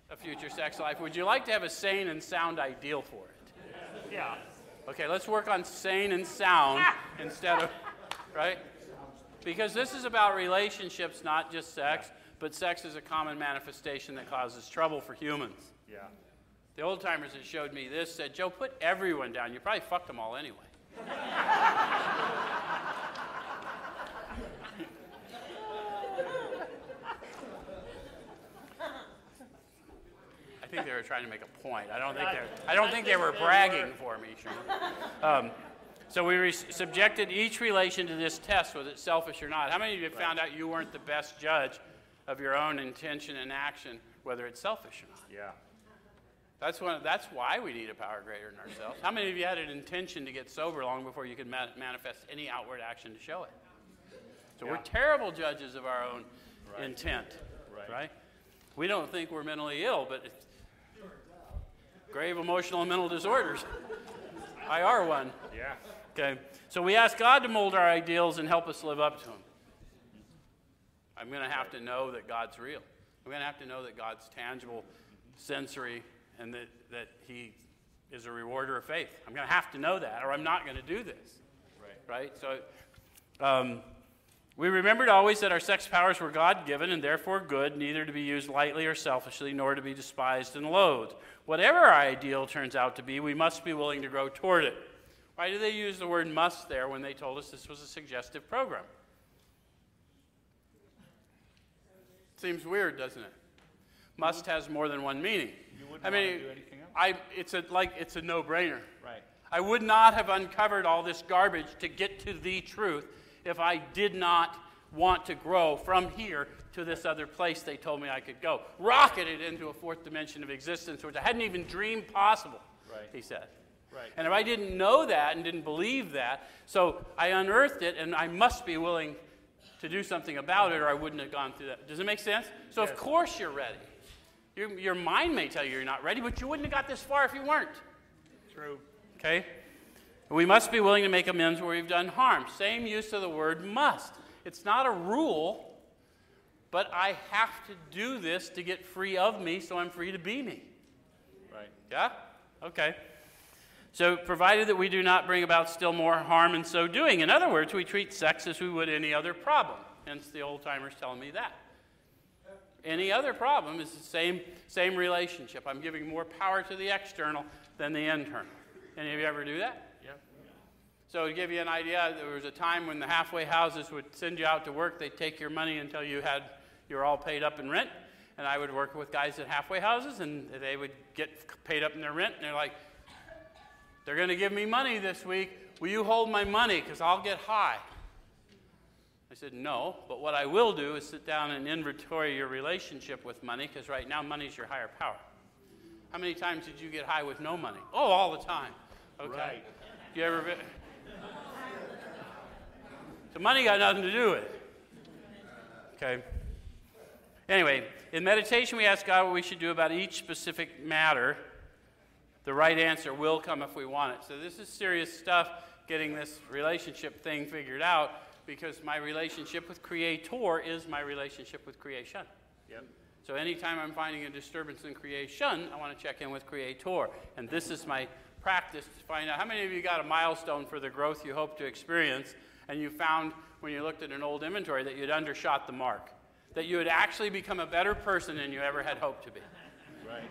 a future sex life, would you like to have a sane and sound ideal for it? Yeah. Okay, let's work on sane and sound instead of, right? Because this is about relationships, not just sex, but sex is a common manifestation that causes trouble for humans. Yeah. The old timers that showed me this said, Joe, put everyone down. You probably fucked them all anyway. think they were trying to make a point. I don't think they I don't think they were bragging for me, Sean. Um, so we re- subjected each relation to this test, was it selfish or not. How many of you found out you weren't the best judge of your own intention and action, whether it's selfish or not? Yeah. That's, one, that's why we need a power greater than ourselves. How many of you had an intention to get sober long before you could ma- manifest any outward action to show it? So we're terrible judges of our own Right. intent, Right. right? We don't think we're mentally ill, but it's grave emotional and mental disorders. I are one. Yeah. Okay, so we ask God to mold our ideals and help us live up to them. I'm going to have to know that God's real. I'm going to have to know that God's tangible, sensory, and that, that He is a rewarder of faith. I'm going to have to know that, or I'm not going to do this. Right. Right? So um, we remembered always that our sex powers were God given and therefore good, neither to be used lightly or selfishly, nor to be despised and loathed. Whatever our ideal turns out to be, we must be willing to grow toward it. Why do they use the word must there when they told us this was a suggestive program? Seems weird, doesn't it? Must has more than one meaning. You wouldn't I mean, do anything else? I, it's a, like, it's a no-brainer. Right. I would not have uncovered all this garbage to get to the truth if I did not want to grow from here to this other place they told me I could go. Rocketed into a fourth dimension of existence, which I hadn't even dreamed possible, Right. he said. Right. And if I didn't know that and didn't believe that, so I unearthed it, and I must be willing to do something about it, or I wouldn't have gone through that. Does it make sense? So, of course, you're ready. Your, your mind may tell you you're not ready, but you wouldn't have got this far if you weren't. True. Okay? We must be willing to make amends where we've done harm. Same use of the word must. It's not a rule, but I have to do this to get free of me so I'm free to be me. Right. Yeah? Okay. So, provided that we do not bring about still more harm in so doing. In other words, we treat sex as we would any other problem. Hence, the old timers telling me that. Any other problem is the same, same relationship. I'm giving more power to the external than the internal. Any of you ever do that? So, to give you an idea, there was a time when the halfway houses would send you out to work. They'd take your money until you had you were all paid up in rent. And I would work with guys at halfway houses, and they would get paid up in their rent. And they're like, "They're going to give me money this week. Will you hold my money? Because I'll get high." I said, "No, but what I will do is sit down and inventory your relationship with money, because right now money's your higher power." How many times did you get high with no money? Oh, all the time. Okay. Right. You ever been? So money got nothing to do with it. Okay. Anyway, in meditation, we ask God what we should do about each specific matter. The right answer will come if we want it. So this is serious stuff. Getting this relationship thing figured out because my relationship with Creator is my relationship with creation. Yep. So anytime I'm finding a disturbance in creation, I want to check in with Creator. And this is my practice to find out how many of you got a milestone for the growth you hope to experience, and you found when you looked at an old inventory that you'd undershot the mark, that you had actually become a better person than you ever had hoped to be. Right.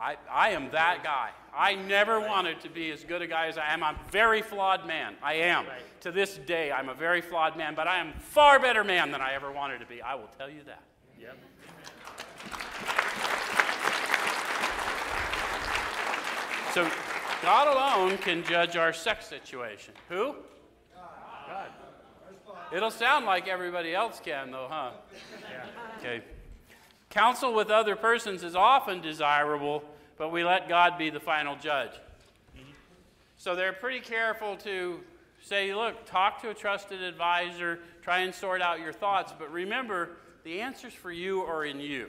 I, I am that guy. I never wanted to be as good a guy as I am. I'm a very flawed man. I am. Right. To this day, I'm a very flawed man, but I am far better man than I ever wanted to be. I will tell you that. Yep. So God alone can judge our sex situation. Who? God. It'll sound like everybody else can, though, huh? Yeah. Okay. Counsel with other persons is often desirable, but we let God be the final judge. So they're pretty careful to say, look, talk to a trusted advisor, try and sort out your thoughts, but remember, the answers for you are in you.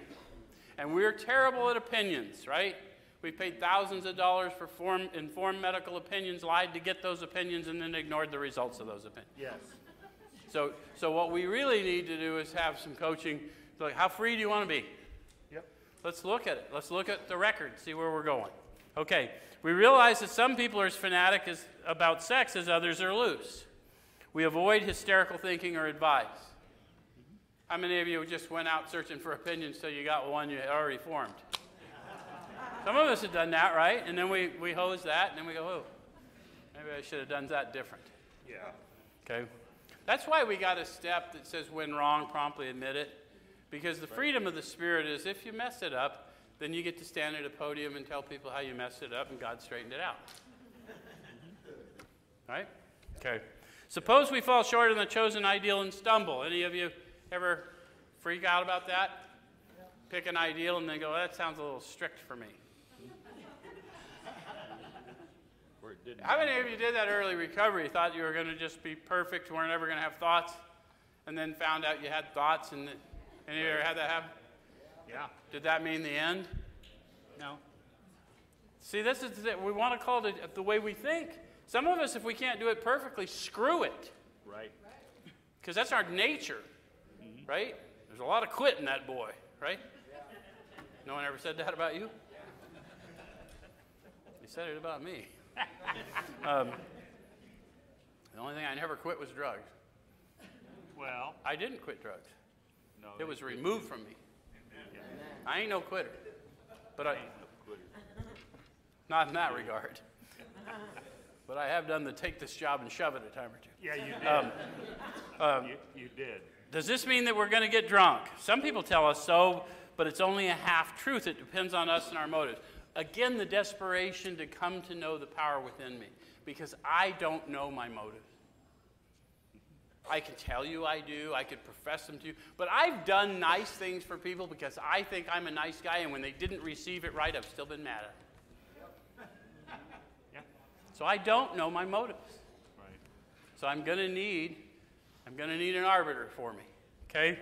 And we're terrible at opinions, right? We paid thousands of dollars for form, informed medical opinions, lied to get those opinions, and then ignored the results of those opinions. Yes. So, so what we really need to do is have some coaching. Like, how free do you want to be? Yep. Let's look at it. Let's look at the record, see where we're going. Okay, we realize that some people are as fanatic as, about sex as others are loose. We avoid hysterical thinking or advice. How many of you just went out searching for opinions till you got one you had already formed? Some of us have done that, right? And then we, we hose that, and then we go, oh, maybe I should have done that different. Yeah. Okay? That's why we got a step that says when wrong, promptly admit it. Because the freedom of the Spirit is if you mess it up, then you get to stand at a podium and tell people how you messed it up and God straightened it out. right? Okay. Suppose we fall short on the chosen ideal and stumble. Any of you ever freak out about that? Pick an ideal and then go, that sounds a little strict for me. Where it didn't. How many of you did that early recovery? Thought you were going to just be perfect, weren't ever going to have thoughts, and then found out you had thoughts, and any of you ever had that happen? Yeah. Did that mean the end? No. See, this is the, we want to call it the way we think. Some of us, if we can't do it perfectly, screw it, Right. because that's our nature, mm-hmm. right? There's a lot of quit in that boy, right? No one ever said that about you? They said it about me. um, the only thing I never quit was drugs. Well, I didn't quit drugs. no. It was removed from me. I ain't no quitter. But I, I no quitter. not in that regard. But I have done the take this job and shove it a time or two. Yeah, you did. Um, um, you, you did. Does this mean that we're going to get drunk? Some people tell us so, but it's only a half truth. It depends on us and our motives. Again, the desperation to come to know the power within me because I don't know my motives. I can tell you I do, I could profess them to you, but I've done nice things for people because I think I'm a nice guy, and when they didn't receive it right, I've still been mad at them. Yeah, So I don't know my motives. right. So I'm going to need, I'm going to need an arbiter for me. Okay?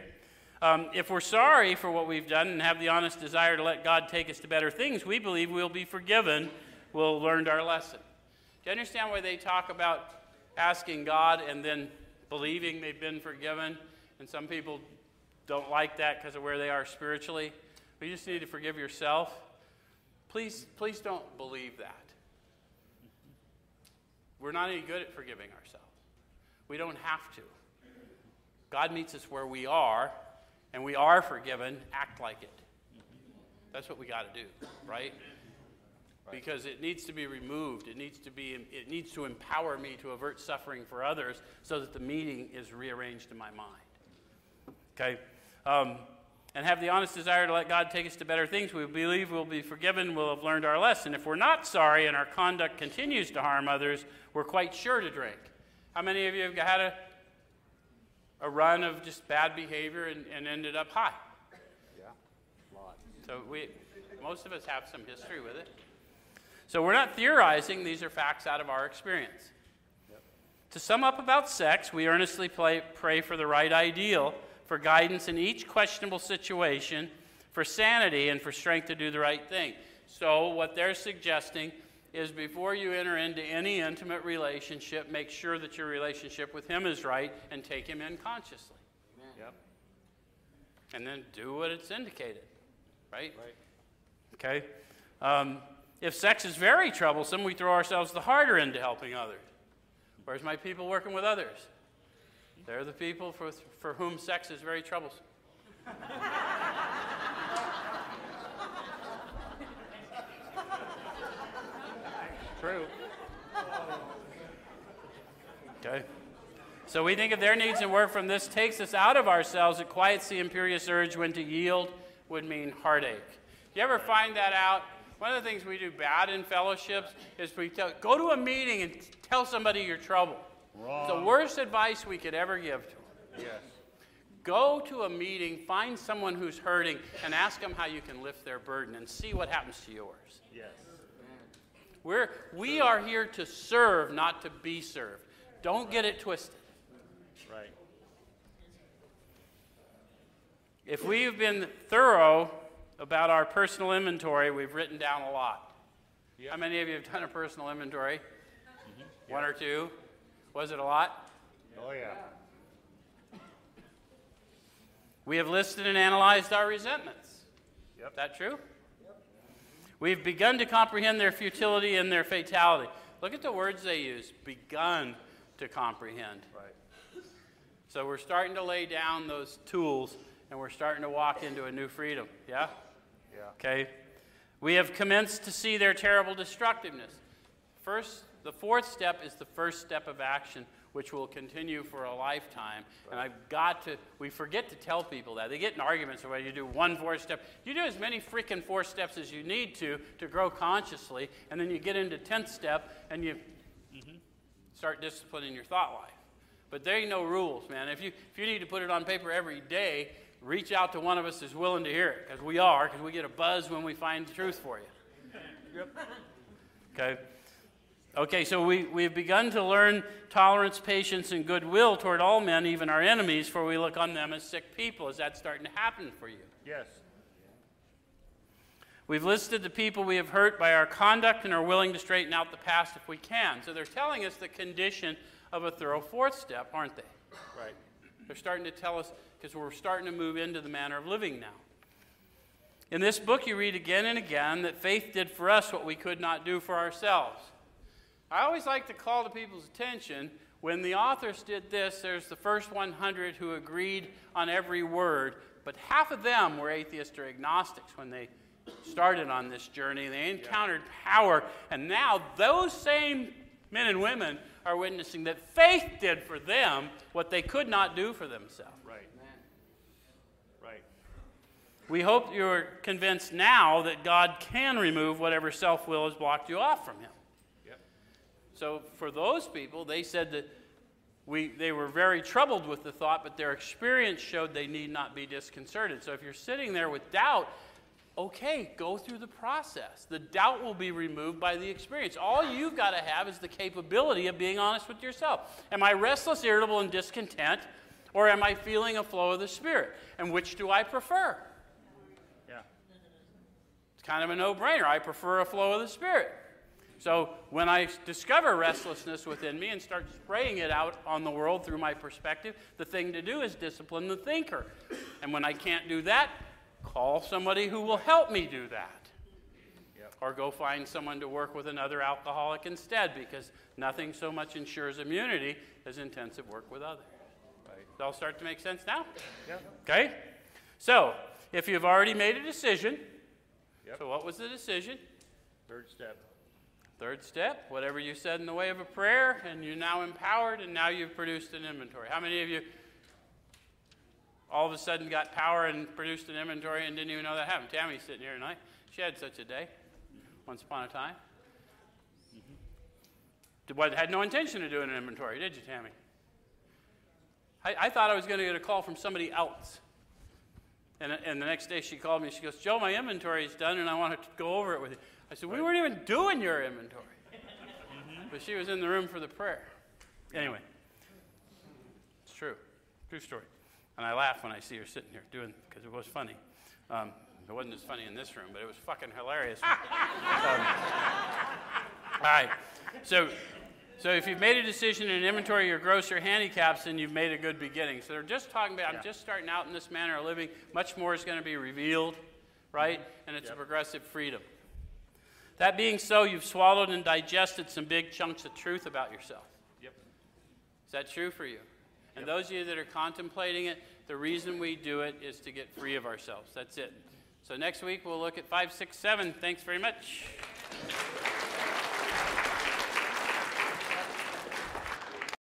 Um, if we're sorry for what we've done and have the honest desire to let God take us to better things, we believe we'll be forgiven. We'll learned our lesson. Do you understand why they talk about asking God and then believing they've been forgiven? And some people don't like that because of where they are spiritually. You just need to forgive yourself. Please, please don't believe that. We're not any good at forgiving ourselves. We don't have to. God meets us where we are, and we are forgiven. Act like it. That's what we got to do, right? Because it needs to be removed. It needs to be. It needs to empower me to avert suffering for others, so that the meeting is rearranged in my mind. Okay, um, and have the honest desire to let God take us to better things. We believe we'll be forgiven. We'll have learned our lesson. If we're not sorry and our conduct continues to harm others, we're quite sure to drink. How many of you have had a a run of just bad behavior and, and ended up high? Yeah, a lot. So we, most of us have some history with it. So we're not theorizing, these are facts out of our experience. To sum up about sex, we earnestly play, pray for the right ideal, for guidance in each questionable situation, for sanity, and for strength to do the right thing. So, what they're suggesting is before you enter into any intimate relationship, make sure that your relationship with Him is right and take Him in consciously. Yep. And then do what it's indicated, right? Right. Okay? Um, if sex is very troublesome, we throw ourselves the harder into helping others. Where's my people working with others? They're the people for, for whom sex is very troublesome. True. Okay. So we think of their needs and work from this takes us out of ourselves. It quiets the imperious urge when to yield would mean heartache. You ever find that out? One of the things we do bad in fellowships is we tell, go to a meeting and tell somebody your trouble. It's the worst advice we could ever give to them. Yes. Go to a meeting, find someone who's hurting, and ask them how you can lift their burden and see what happens to yours. Yes. We're, we are here to serve, not to be served. Don't get it twisted. Right. If we've been thorough about our personal inventory, we've written down a lot. Yep. How many of you have done a personal inventory? Mm-hmm. One or two? Was it a lot? Oh, yeah. We have listed and analyzed our resentments. Yep. Is that true? We've begun to comprehend their futility and their fatality. Look at the words they use begun to comprehend. Right. So we're starting to lay down those tools and we're starting to walk into a new freedom. Yeah? Yeah. Okay? We have commenced to see their terrible destructiveness. First, the fourth step is the first step of action, which will continue for a lifetime. And I've got to, we forget to tell people that. They get in arguments about you do one fourth step. You do as many freaking four steps as you need to to grow consciously, and then you get into 10th step and you start disciplining your thought life. But there ain't no rules, man. If you, if you need to put it on paper every day, reach out to one of us who's willing to hear it, because we are, because we get a buzz when we find the truth for you. Yep. Okay? Okay, so we, we've begun to learn tolerance, patience, and goodwill toward all men, even our enemies, for we look on them as sick people. Is that starting to happen for you? Yes. We've listed the people we have hurt by our conduct and are willing to straighten out the past if we can. So they're telling us the condition of a thorough fourth step, aren't they? Right. They're starting to tell us because we're starting to move into the manner of living now. In this book, you read again and again that faith did for us what we could not do for ourselves. I always like to call to people's attention when the authors did this, there's the first 100 who agreed on every word, but half of them were atheists or agnostics when they started on this journey. They encountered power, and now those same men and women are witnessing that faith did for them what they could not do for themselves. Right. Right. We hope you're convinced now that God can remove whatever self will has blocked you off from Him. Yep. So for those people, they said that we, they were very troubled with the thought, but their experience showed they need not be disconcerted. So if you're sitting there with doubt, okay, go through the process. The doubt will be removed by the experience. All you've got to have is the capability of being honest with yourself. Am I restless, irritable, and discontent, or am I feeling a flow of the Spirit? And which do I prefer? Yeah. It's kind of a no brainer. I prefer a flow of the Spirit. So when I discover restlessness within me and start spraying it out on the world through my perspective, the thing to do is discipline the thinker. And when I can't do that, call somebody who will help me do that. Yep. Or go find someone to work with another alcoholic instead because nothing so much ensures immunity as intensive work with others. Right. Does it all start to make sense now? Yeah. Okay? So, if you've already made a decision, Yep. so what was the decision? Third step. Third step, whatever you said in the way of a prayer, and you're now empowered, and now you've produced an inventory. How many of you all of a sudden got power and produced an inventory and didn't even know that happened? Tammy's sitting here tonight. She had such a day once upon a time. Mm-hmm. What- Had no intention of doing an inventory, did you, Tammy? I, I thought I was going to get a call from somebody else. And, and the next day she called me. She goes, Joe, my inventory is done and I want to go over it with you. I said, We weren't even doing your inventory. Mm-hmm. But she was in the room for the prayer. Anyway, it's true. True story. And I laugh when I see her sitting here doing because it was funny. Um, it wasn't as funny in this room, but it was fucking hilarious. Um, all right. So, so if you've made a decision in inventory your gross or handicaps, then you've made a good beginning. So they're just talking about, I'm just starting out in this manner of living. Much more is going to be revealed, right? And it's a progressive freedom. That being so, you've swallowed and digested some big chunks of truth about yourself. Yep. Is that true for you? And those of you that are contemplating it, the reason we do it is to get free of ourselves. That's it. So next week we'll look at five, six, seven. Thanks very much.